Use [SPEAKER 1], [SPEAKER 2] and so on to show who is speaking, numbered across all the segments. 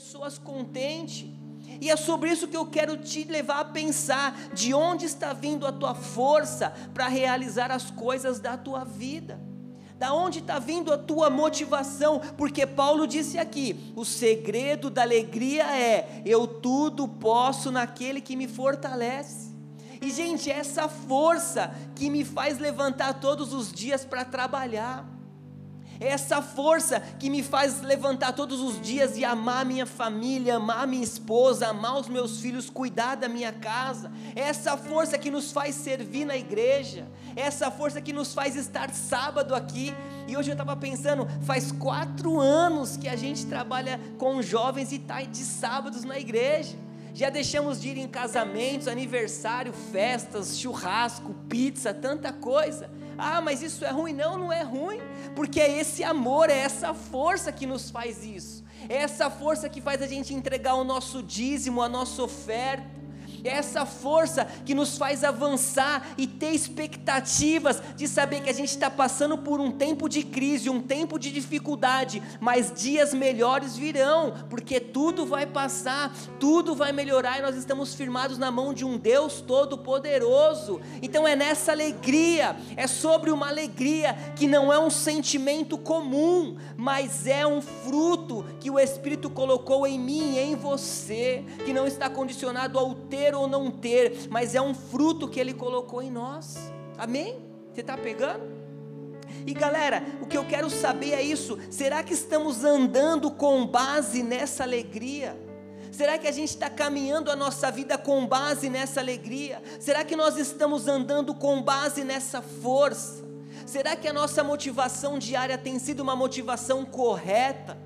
[SPEAKER 1] pessoas contentes. E é sobre isso que eu quero te levar a pensar: de onde está vindo a tua força para realizar as coisas da tua vida? Da onde está vindo a tua motivação? Porque Paulo disse aqui: o segredo da alegria é eu tudo posso naquele que me fortalece. E gente, é essa força que me faz levantar todos os dias para trabalhar é essa força que me faz levantar todos os dias e amar minha família, amar minha esposa, amar os meus filhos, cuidar da minha casa. É essa força que nos faz servir na igreja. É essa força que nos faz estar sábado aqui. E hoje eu estava pensando, faz quatro anos que a gente trabalha com jovens e está de sábados na igreja. Já deixamos de ir em casamentos, aniversário, festas, churrasco, pizza, tanta coisa. Ah, mas isso é ruim. Não, não é ruim, porque é esse amor, é essa força que nos faz isso. É essa força que faz a gente entregar o nosso dízimo, a nossa oferta é essa força que nos faz avançar e ter expectativas de saber que a gente está passando por um tempo de crise, um tempo de dificuldade, mas dias melhores virão, porque tudo vai passar, tudo vai melhorar e nós estamos firmados na mão de um Deus Todo-Poderoso. Então é nessa alegria, é sobre uma alegria que não é um sentimento comum, mas é um fruto que o Espírito colocou em mim e em você, que não está condicionado ao ter ter ou não ter, mas é um fruto que Ele colocou em nós. Amém? Você está pegando? E galera, o que eu quero saber é isso: será que estamos andando com base nessa alegria? Será que a gente está caminhando a nossa vida com base nessa alegria? Será que nós estamos andando com base nessa força? Será que a nossa motivação diária tem sido uma motivação correta?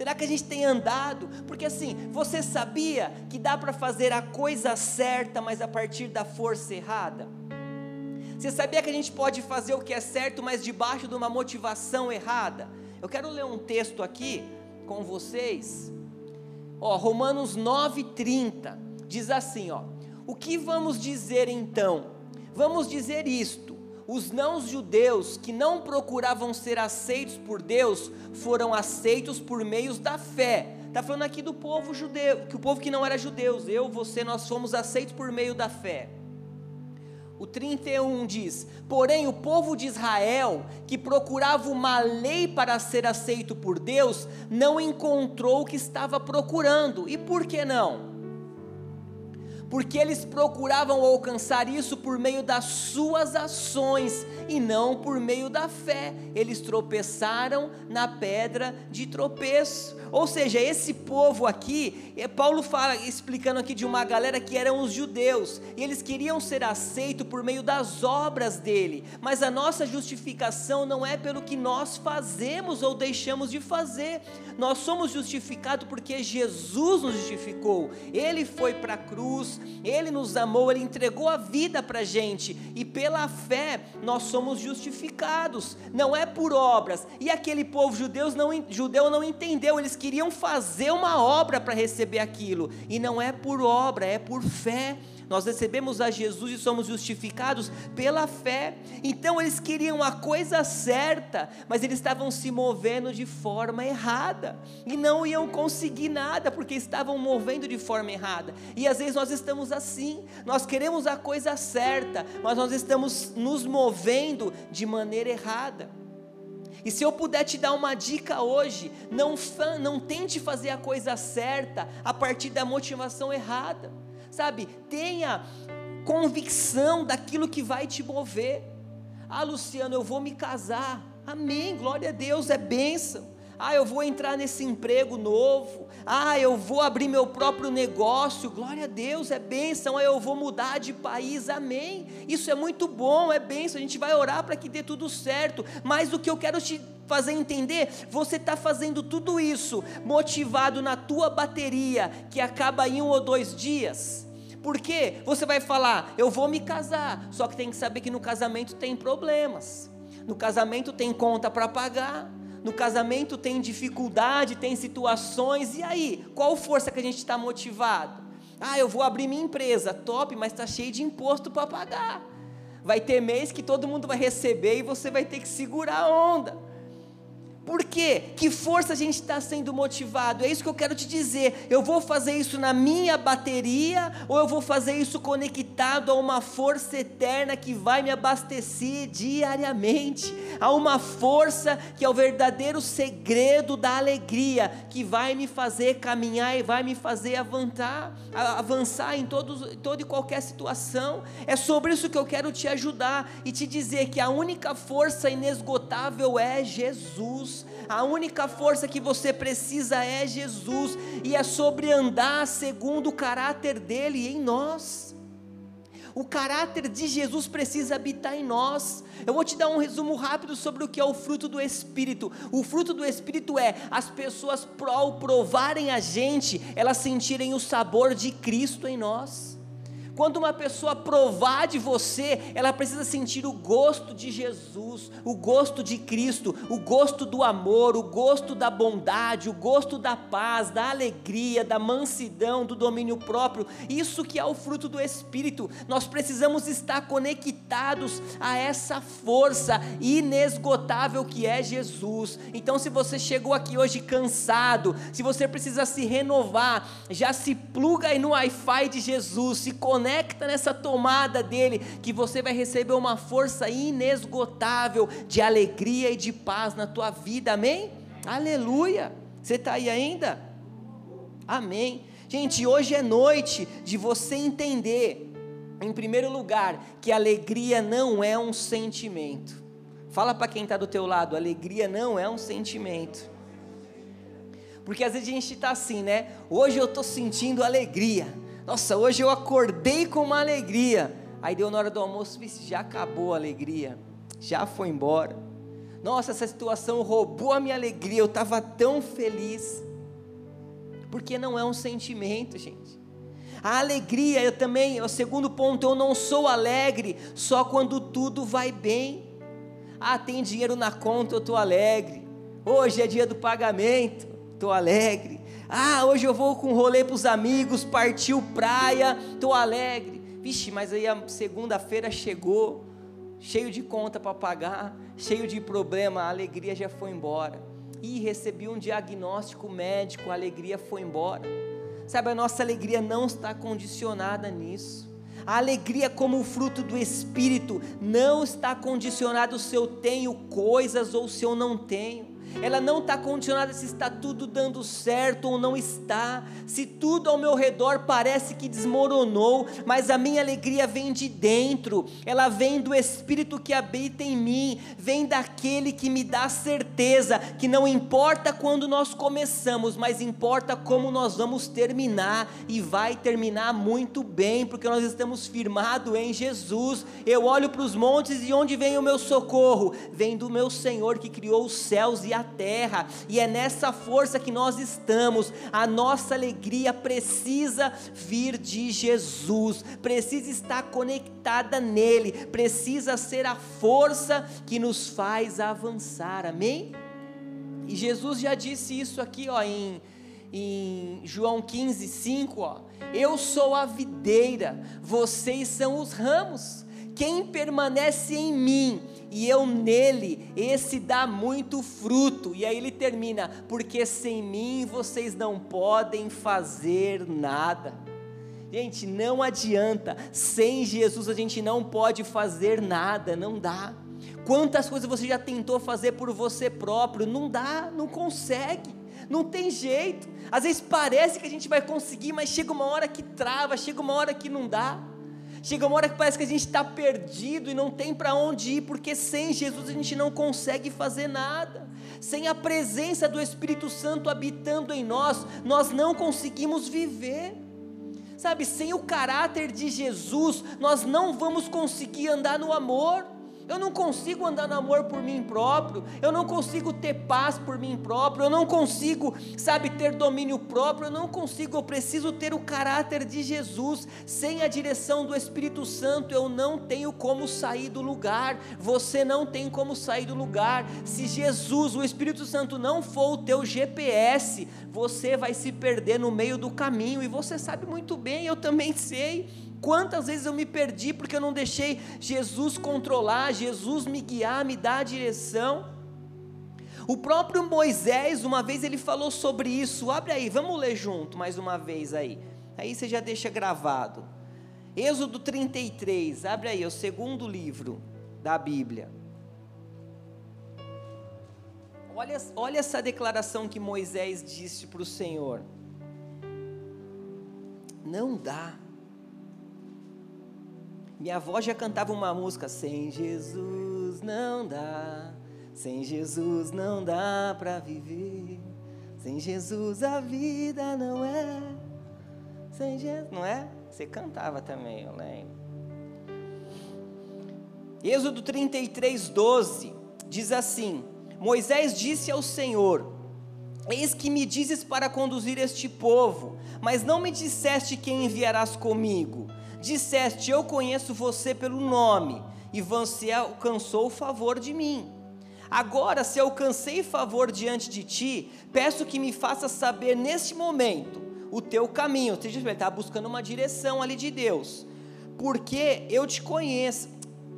[SPEAKER 1] Será que a gente tem andado? Porque assim, você sabia que dá para fazer a coisa certa, mas a partir da força errada? Você sabia que a gente pode fazer o que é certo, mas debaixo de uma motivação errada? Eu quero ler um texto aqui com vocês. Ó, Romanos 9:30 diz assim, ó: O que vamos dizer então? Vamos dizer isto: os não-judeus que não procuravam ser aceitos por Deus foram aceitos por meios da fé. Está falando aqui do povo judeu, que o povo que não era judeus, eu, você, nós fomos aceitos por meio da fé. O 31 diz: Porém, o povo de Israel, que procurava uma lei para ser aceito por Deus, não encontrou o que estava procurando. E por que não? Porque eles procuravam alcançar isso por meio das suas ações e não por meio da fé. Eles tropeçaram na pedra de tropeço. Ou seja, esse povo aqui, é, Paulo fala, explicando aqui de uma galera que eram os judeus, e eles queriam ser aceitos por meio das obras dele, mas a nossa justificação não é pelo que nós fazemos ou deixamos de fazer, nós somos justificados porque Jesus nos justificou, ele foi para a cruz, ele nos amou, ele entregou a vida para a gente, e pela fé nós somos justificados, não é por obras, e aquele povo judeu não, judeu não entendeu, eles queriam fazer uma obra para receber aquilo, e não é por obra, é por fé. Nós recebemos a Jesus e somos justificados pela fé. Então eles queriam a coisa certa, mas eles estavam se movendo de forma errada e não iam conseguir nada porque estavam movendo de forma errada. E às vezes nós estamos assim, nós queremos a coisa certa, mas nós estamos nos movendo de maneira errada. E se eu puder te dar uma dica hoje, não, não tente fazer a coisa certa a partir da motivação errada, sabe? Tenha convicção daquilo que vai te mover. Ah, Luciano, eu vou me casar. Amém, glória a Deus, é bênção ah, eu vou entrar nesse emprego novo, ah, eu vou abrir meu próprio negócio, glória a Deus, é bênção, ah, eu vou mudar de país, amém. Isso é muito bom, é bênção, a gente vai orar para que dê tudo certo, mas o que eu quero te fazer entender, você está fazendo tudo isso motivado na tua bateria, que acaba em um ou dois dias. Porque você vai falar, eu vou me casar, só que tem que saber que no casamento tem problemas, no casamento tem conta para pagar, no casamento tem dificuldade, tem situações, e aí? Qual força que a gente está motivado? Ah, eu vou abrir minha empresa, top, mas está cheio de imposto para pagar. Vai ter mês que todo mundo vai receber e você vai ter que segurar a onda. Por quê? Que força a gente está sendo motivado? É isso que eu quero te dizer. Eu vou fazer isso na minha bateria ou eu vou fazer isso conectado a uma força eterna que vai me abastecer diariamente? A uma força que é o verdadeiro segredo da alegria, que vai me fazer caminhar e vai me fazer avançar, avançar em todos, toda e qualquer situação. É sobre isso que eu quero te ajudar e te dizer que a única força inesgotável é Jesus. A única força que você precisa é Jesus, e é sobre andar segundo o caráter dele em nós. O caráter de Jesus precisa habitar em nós. Eu vou te dar um resumo rápido sobre o que é o fruto do Espírito. O fruto do Espírito é as pessoas, ao provarem a gente, elas sentirem o sabor de Cristo em nós. Quando uma pessoa provar de você, ela precisa sentir o gosto de Jesus, o gosto de Cristo, o gosto do amor, o gosto da bondade, o gosto da paz, da alegria, da mansidão, do domínio próprio. Isso que é o fruto do Espírito. Nós precisamos estar conectados a essa força inesgotável que é Jesus. Então, se você chegou aqui hoje cansado, se você precisa se renovar, já se pluga aí no Wi-Fi de Jesus, se conecta conecta nessa tomada dele, que você vai receber uma força inesgotável de alegria e de paz na tua vida, amém? Aleluia! Você está aí ainda? Amém. Gente, hoje é noite de você entender, em primeiro lugar, que alegria não é um sentimento. Fala para quem está do teu lado, alegria não é um sentimento. Porque às vezes a gente está assim, né? Hoje eu estou sentindo alegria. Nossa, hoje eu acordei com uma alegria. Aí deu na hora do almoço, já acabou a alegria, já foi embora. Nossa, essa situação roubou a minha alegria, eu estava tão feliz. Porque não é um sentimento, gente. A alegria, eu também, o segundo ponto, eu não sou alegre só quando tudo vai bem. Ah, tem dinheiro na conta, eu estou alegre. Hoje é dia do pagamento, estou alegre. Ah, hoje eu vou com um rolê para os amigos, partiu praia, estou alegre. Vixe, mas aí a segunda-feira chegou, cheio de conta para pagar, cheio de problema, a alegria já foi embora. E recebi um diagnóstico médico, a alegria foi embora. Sabe, a nossa alegria não está condicionada nisso. A alegria, como fruto do Espírito, não está condicionada se eu tenho coisas ou se eu não tenho ela não está condicionada se está tudo dando certo ou não está, se tudo ao meu redor parece que desmoronou, mas a minha alegria vem de dentro, ela vem do Espírito que habita em mim, vem daquele que me dá certeza que não importa quando nós começamos, mas importa como nós vamos terminar, e vai terminar muito bem, porque nós estamos firmados em Jesus. Eu olho para os montes e onde vem o meu socorro? Vem do meu Senhor que criou os céus e a terra, e é nessa força que nós estamos. A nossa alegria precisa vir de Jesus, precisa estar conectada nele, precisa ser a força que nos faz avançar. Amém? E Jesus já disse isso aqui, ó, em em João 15, 5, ó, eu sou a videira, vocês são os ramos. Quem permanece em mim e eu nele, esse dá muito fruto. E aí ele termina: porque sem mim vocês não podem fazer nada. Gente, não adianta, sem Jesus a gente não pode fazer nada, não dá. Quantas coisas você já tentou fazer por você próprio? Não dá, não consegue, não tem jeito. Às vezes parece que a gente vai conseguir, mas chega uma hora que trava, chega uma hora que não dá. Chega uma hora que parece que a gente está perdido e não tem para onde ir, porque sem Jesus a gente não consegue fazer nada. Sem a presença do Espírito Santo habitando em nós, nós não conseguimos viver. Sabe, sem o caráter de Jesus, nós não vamos conseguir andar no amor. Eu não consigo andar no amor por mim próprio, eu não consigo ter paz por mim próprio, eu não consigo, sabe, ter domínio próprio, eu não consigo, eu preciso ter o caráter de Jesus. Sem a direção do Espírito Santo, eu não tenho como sair do lugar. Você não tem como sair do lugar. Se Jesus, o Espírito Santo, não for o teu GPS, você vai se perder no meio do caminho, e você sabe muito bem, eu também sei. Quantas vezes eu me perdi porque eu não deixei Jesus controlar, Jesus me guiar, me dar a direção. O próprio Moisés, uma vez ele falou sobre isso. Abre aí, vamos ler junto mais uma vez aí. Aí você já deixa gravado. Êxodo 33, abre aí, é o segundo livro da Bíblia. Olha, olha essa declaração que Moisés disse para o Senhor. Não dá. Minha avó já cantava uma música, sem Jesus não dá, sem Jesus não dá para viver, sem Jesus a vida não é, sem Jesus, não é? Você cantava também, eu lembro. Êxodo 33, 12 diz assim: Moisés disse ao Senhor: Eis que me dizes para conduzir este povo, mas não me disseste quem enviarás comigo. Disseste: Eu conheço você pelo nome, e você alcançou o favor de mim. Agora, se alcancei favor diante de ti, peço que me faça saber neste momento o teu caminho. Ou seja, ele está buscando uma direção ali de Deus. Porque eu te conheço,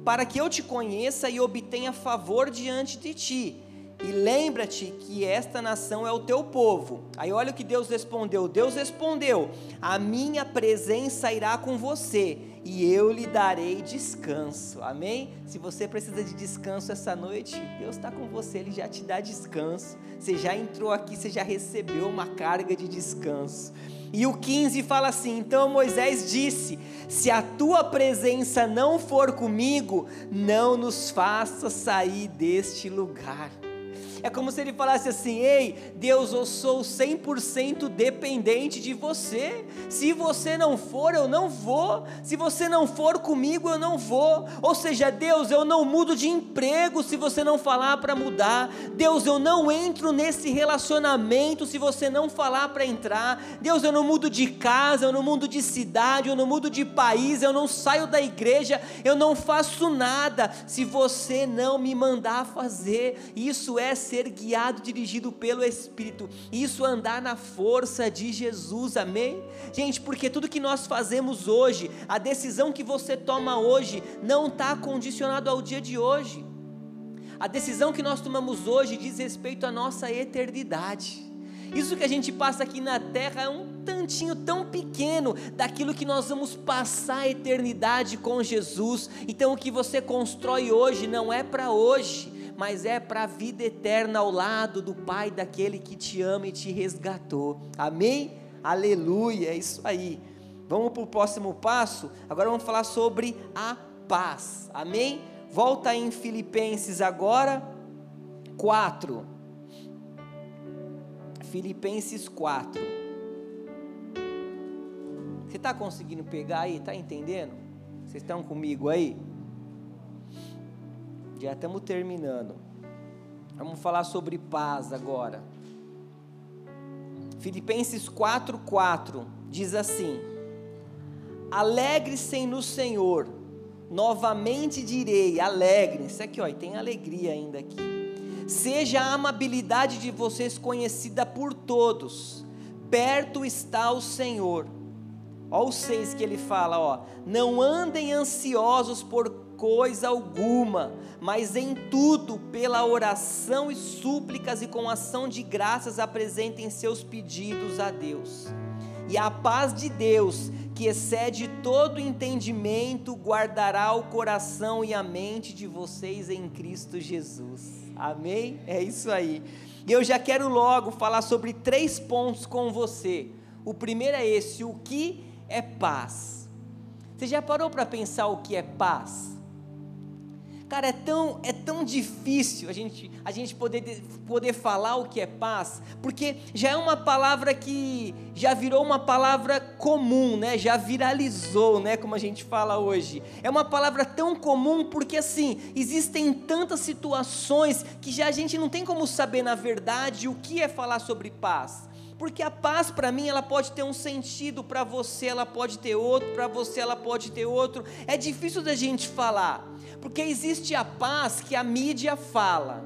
[SPEAKER 1] para que eu te conheça e obtenha favor diante de ti e lembra-te que esta nação é o teu povo. Aí olha o que Deus respondeu: Deus respondeu: A minha presença irá com você e eu lhe darei descanso. Amém? Se você precisa de descanso essa noite, Deus está com você, Ele já te dá descanso. Você já entrou aqui, você já recebeu uma carga de descanso. E o 15 fala assim: Então Moisés disse: Se a tua presença não for comigo, não nos faça sair deste lugar. É como se ele falasse assim: Ei, Deus, eu sou 100% dependente de você. Se você não for, eu não vou. Se você não for comigo, eu não vou. Ou seja, Deus, eu não mudo de emprego se você não falar para mudar. Deus, eu não entro nesse relacionamento se você não falar para entrar. Deus, eu não mudo de casa, eu não mudo de cidade, eu não mudo de país, eu não saio da igreja, eu não faço nada se você não me mandar fazer. Isso é ser guiado, dirigido pelo Espírito. Isso andar na força de Jesus, amém? Gente, porque tudo que nós fazemos hoje, a decisão que você toma hoje, não está condicionado ao dia de hoje. A decisão que nós tomamos hoje diz respeito à nossa eternidade. Isso que a gente passa aqui na terra é um tantinho tão pequeno daquilo que nós vamos passar a eternidade com Jesus. Então o que você constrói hoje não é para hoje, mas é para a vida eterna ao lado do Pai daquele que te ama e te resgatou. Amém? Aleluia, é isso aí. Vamos para o próximo passo. Agora vamos falar sobre a paz. Amém? Volta em Filipenses agora, 4. Filipenses 4. Você está conseguindo pegar aí? Está entendendo? Vocês estão comigo aí? Já estamos terminando. Vamos falar sobre paz agora. Filipenses 4:4 diz assim: Alegre-se no Senhor. Novamente direi, alegre. Isso aqui, ó, e tem alegria ainda aqui. Seja a amabilidade de vocês conhecida por todos. Perto está o Senhor. Ó o seis que ele fala, ó. Não andem ansiosos por coisa alguma, mas em tudo, pela oração e súplicas e com ação de graças, apresentem seus pedidos a Deus. E a paz de Deus, que excede todo entendimento, guardará o coração e a mente de vocês em Cristo Jesus. Amém? É isso aí. E eu já quero logo falar sobre três pontos com você. O primeiro é esse: o que é paz? Você já parou para pensar o que é paz? Cara, é tão, é tão difícil a gente, a gente poder, poder falar o que é paz, porque já é uma palavra que já virou uma palavra comum, né? já viralizou, né? como a gente fala hoje. É uma palavra tão comum porque, assim, existem tantas situações que já a gente não tem como saber, na verdade, o que é falar sobre paz. Porque a paz para mim ela pode ter um sentido, para você ela pode ter outro, para você ela pode ter outro. É difícil da gente falar. Porque existe a paz que a mídia fala.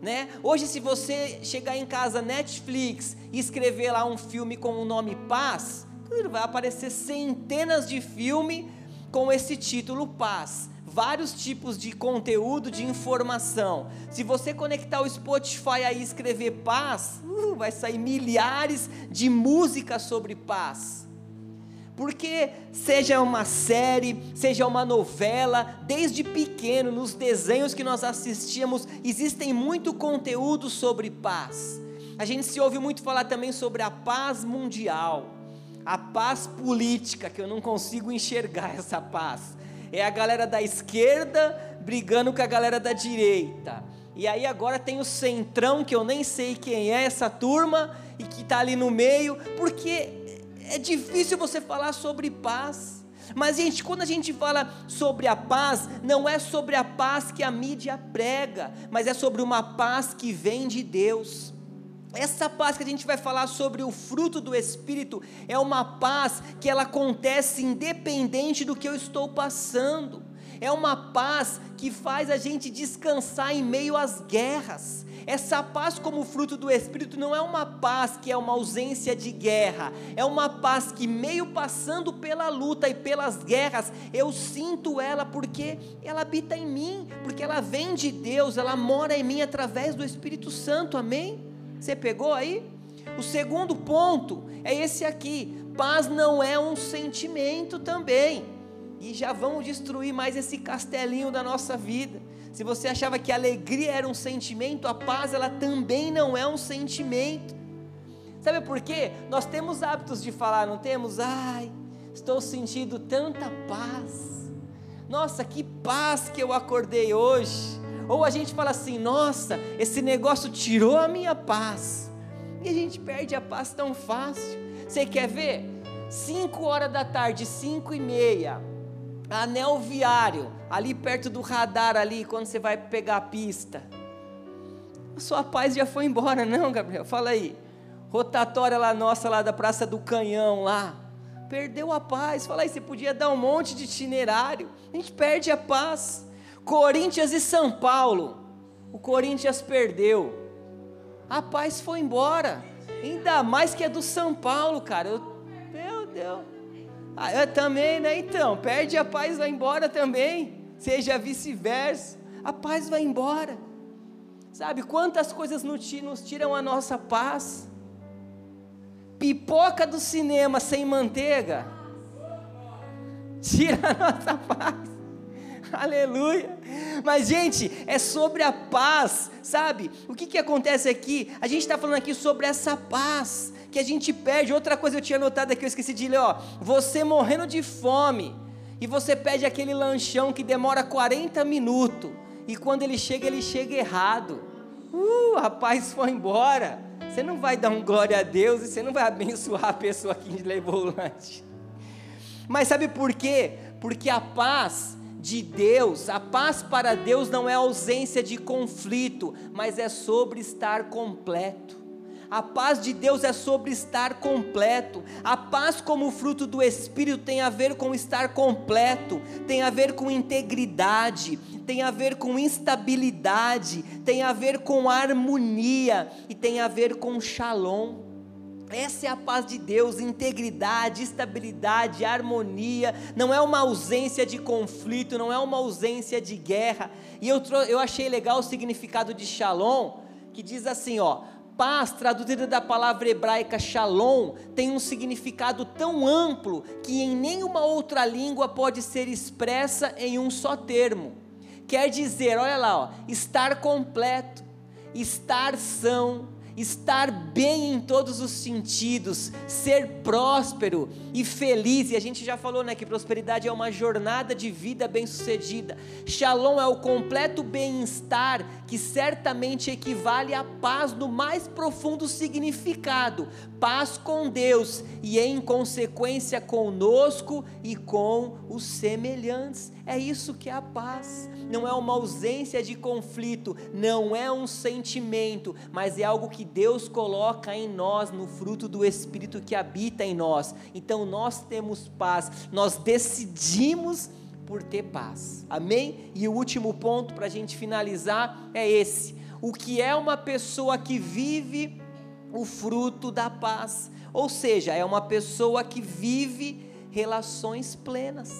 [SPEAKER 1] Né? Hoje, se você chegar em casa Netflix e escrever lá um filme com o nome Paz, vai aparecer centenas de filmes com esse título Paz. Vários tipos de conteúdo, de informação. Se você conectar o Spotify aí e escrever paz, uh, vai sair milhares de músicas sobre paz. Porque seja uma série, seja uma novela, desde pequeno, nos desenhos que nós assistíamos, existem muito conteúdo sobre paz. A gente se ouve muito falar também sobre a paz mundial, a paz política, que eu não consigo enxergar essa paz. É a galera da esquerda brigando com a galera da direita. E aí agora tem o centrão, que eu nem sei quem é essa turma, e que está ali no meio, porque é difícil você falar sobre paz. Mas, gente, quando a gente fala sobre a paz, não é sobre a paz que a mídia prega, mas é sobre uma paz que vem de Deus. Essa paz que a gente vai falar sobre o fruto do Espírito é uma paz que ela acontece independente do que eu estou passando. É uma paz que faz a gente descansar em meio às guerras. Essa paz, como fruto do Espírito, não é uma paz que é uma ausência de guerra, é uma paz que, meio passando pela luta e pelas guerras, eu sinto ela porque ela habita em mim, porque ela vem de Deus, ela mora em mim através do Espírito Santo, amém? Você pegou aí? O segundo ponto é esse aqui: paz não é um sentimento também. E já vamos destruir mais esse castelinho da nossa vida. Se você achava que a alegria era um sentimento, a paz ela também não é um sentimento. Sabe por quê? Nós temos hábitos de falar, não temos? Ai, estou sentindo tanta paz. Nossa, que paz que eu acordei hoje. Ou a gente fala assim: nossa, esse negócio tirou a minha paz. E a gente perde a paz tão fácil. Você quer ver? 5 horas da tarde, 5 e meia anel viário, ali perto do radar ali, quando você vai pegar a pista. A sua paz já foi embora, não, Gabriel? Fala aí. Rotatória lá nossa, lá da Praça do Canhão, lá. Perdeu a paz. Fala aí, você podia dar um monte de itinerário. A gente perde a paz. Corinthians e São Paulo. O Corinthians perdeu. A paz foi embora. Ainda mais que é do São Paulo, cara. Eu, meu Deus. Ah, eu também, né? Então, perde a paz, vai embora também. Seja vice-versa. A paz vai embora. Sabe quantas coisas nos tiram a nossa paz? Pipoca do cinema sem manteiga. Tira a nossa paz. Aleluia. Mas, gente, é sobre a paz, sabe? O que, que acontece aqui? A gente está falando aqui sobre essa paz que a gente perde. Outra coisa eu tinha notado aqui, eu esqueci de ler, ó. Você morrendo de fome e você pede aquele lanchão que demora 40 minutos e quando ele chega, ele chega errado. Uh, rapaz foi embora. Você não vai dar um glória a Deus e você não vai abençoar a pessoa que levou o lanche. Mas sabe por quê? Porque a paz de Deus, a paz para Deus não é ausência de conflito, mas é sobre estar completo. A paz de Deus é sobre estar completo. A paz, como fruto do Espírito, tem a ver com estar completo, tem a ver com integridade, tem a ver com instabilidade, tem a ver com harmonia e tem a ver com shalom. Essa é a paz de Deus, integridade, estabilidade, harmonia, não é uma ausência de conflito, não é uma ausência de guerra. E eu, eu achei legal o significado de shalom, que diz assim: ó, paz, traduzida da palavra hebraica shalom, tem um significado tão amplo que em nenhuma outra língua pode ser expressa em um só termo. Quer dizer, olha lá, ó, estar completo, estar são, estar bem em todos os sentidos, ser próspero e feliz. E a gente já falou, né, que prosperidade é uma jornada de vida bem-sucedida. Shalom é o completo bem-estar que certamente equivale à paz no mais profundo significado, paz com Deus e em consequência conosco e com os semelhantes. É isso que é a paz. Não é uma ausência de conflito, não é um sentimento, mas é algo que Deus coloca em nós, no fruto do Espírito que habita em nós. Então nós temos paz, nós decidimos por ter paz. Amém? E o último ponto para a gente finalizar é esse: o que é uma pessoa que vive o fruto da paz? Ou seja, é uma pessoa que vive relações plenas.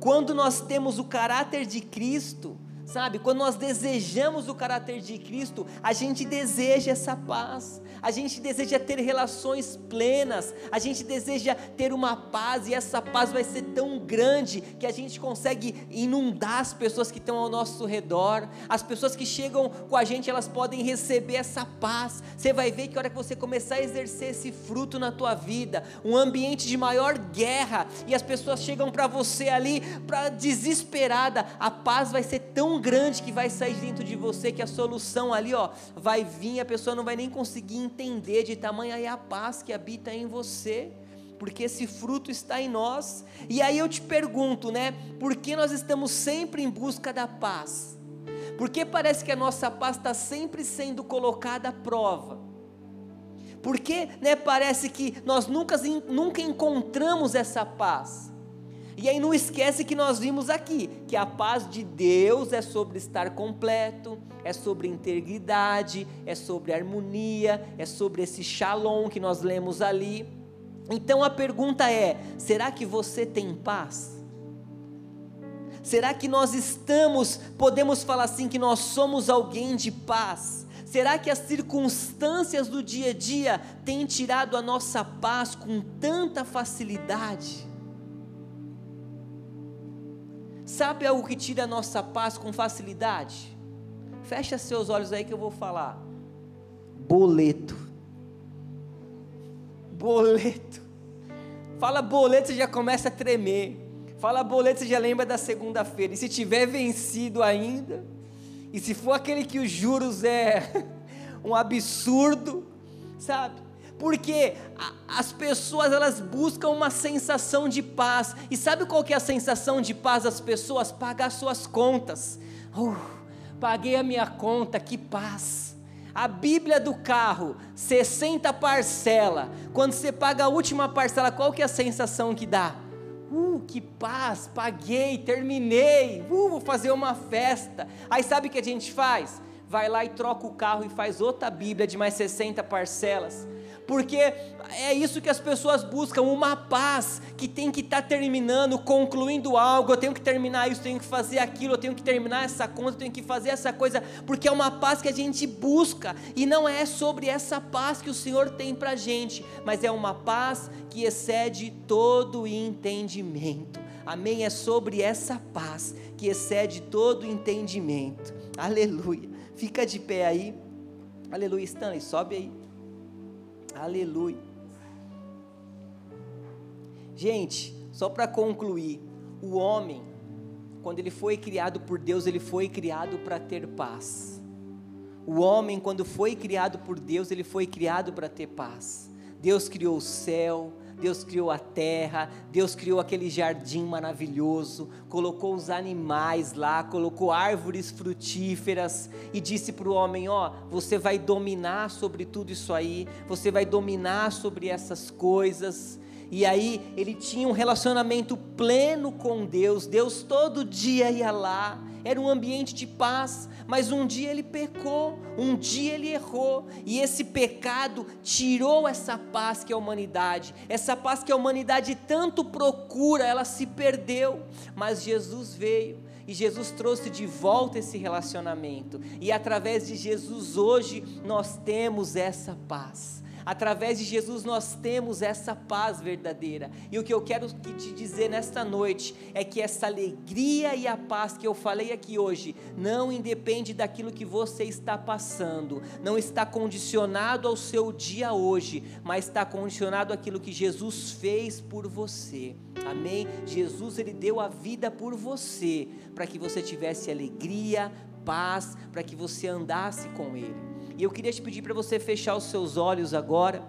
[SPEAKER 1] Quando nós temos o caráter de Cristo, sabe? Quando nós desejamos o caráter de Cristo, a gente deseja essa paz a gente deseja ter relações plenas, a gente deseja ter uma paz, e essa paz vai ser tão grande que a gente consegue inundar as pessoas que estão ao nosso redor, as pessoas que chegam com a gente, elas podem receber essa paz. Você vai ver que a hora que você começar a exercer esse fruto na tua vida, um ambiente de maior guerra, e as pessoas chegam para você ali, para desesperada, a paz vai ser tão grande que vai sair dentro de você que a solução ali, ó, vai vir, a pessoa não vai nem conseguir entender de tamanha é a paz que habita em você, porque esse fruto está em nós. E aí eu te pergunto, né? Por que nós estamos sempre em busca da paz? Porque parece que a nossa paz está sempre sendo colocada à prova. Porque né, parece que nós nunca, nunca encontramos essa paz. E aí não esquece que nós vimos aqui que a paz de Deus é sobre estar completo, é sobre integridade, é sobre harmonia, é sobre esse shalom que nós lemos ali. Então a pergunta é: será que você tem paz? Será que nós estamos, podemos falar assim, que nós somos alguém de paz? Será que as circunstâncias do dia a dia têm tirado a nossa paz com tanta facilidade? Sabe algo que tira a nossa paz com facilidade? Fecha seus olhos aí que eu vou falar. Boleto. Boleto. Fala boleto, você já começa a tremer. Fala boleto, você já lembra da segunda-feira. E se tiver vencido ainda, e se for aquele que os juros é um absurdo, sabe? Porque as pessoas elas buscam uma sensação de paz. E sabe qual que é a sensação de paz das pessoas? Pagar suas contas. Uh, paguei a minha conta, que paz. A Bíblia do carro, 60 parcela. Quando você paga a última parcela, qual que é a sensação que dá? Uh, que paz, paguei, terminei. Uh, vou fazer uma festa. Aí sabe o que a gente faz? Vai lá e troca o carro e faz outra Bíblia de mais 60 parcelas porque é isso que as pessoas buscam, uma paz que tem que estar tá terminando, concluindo algo, eu tenho que terminar isso, tenho que fazer aquilo, eu tenho que terminar essa conta, eu tenho que fazer essa coisa, porque é uma paz que a gente busca, e não é sobre essa paz que o Senhor tem para gente, mas é uma paz que excede todo entendimento. Amém? É sobre essa paz que excede todo entendimento. Aleluia. Fica de pé aí. Aleluia. Stanley, sobe aí. Aleluia. Gente, só para concluir, o homem, quando ele foi criado por Deus, ele foi criado para ter paz. O homem, quando foi criado por Deus, ele foi criado para ter paz. Deus criou o céu, Deus criou a terra, Deus criou aquele jardim maravilhoso, colocou os animais lá, colocou árvores frutíferas e disse para o homem: Ó, você vai dominar sobre tudo isso aí, você vai dominar sobre essas coisas. E aí ele tinha um relacionamento pleno com Deus, Deus todo dia ia lá, era um ambiente de paz, mas um dia ele pecou, um dia ele errou, e esse pecado tirou essa paz que a humanidade, essa paz que a humanidade tanto procura, ela se perdeu, mas Jesus veio. E Jesus trouxe de volta esse relacionamento, e através de Jesus hoje nós temos essa paz. Através de Jesus nós temos essa paz verdadeira. E o que eu quero te dizer nesta noite é que essa alegria e a paz que eu falei aqui hoje não independe daquilo que você está passando, não está condicionado ao seu dia hoje, mas está condicionado àquilo que Jesus fez por você. Amém? Jesus ele deu a vida por você, para que você tivesse alegria, paz, para que você andasse com ele. E eu queria te pedir para você fechar os seus olhos agora.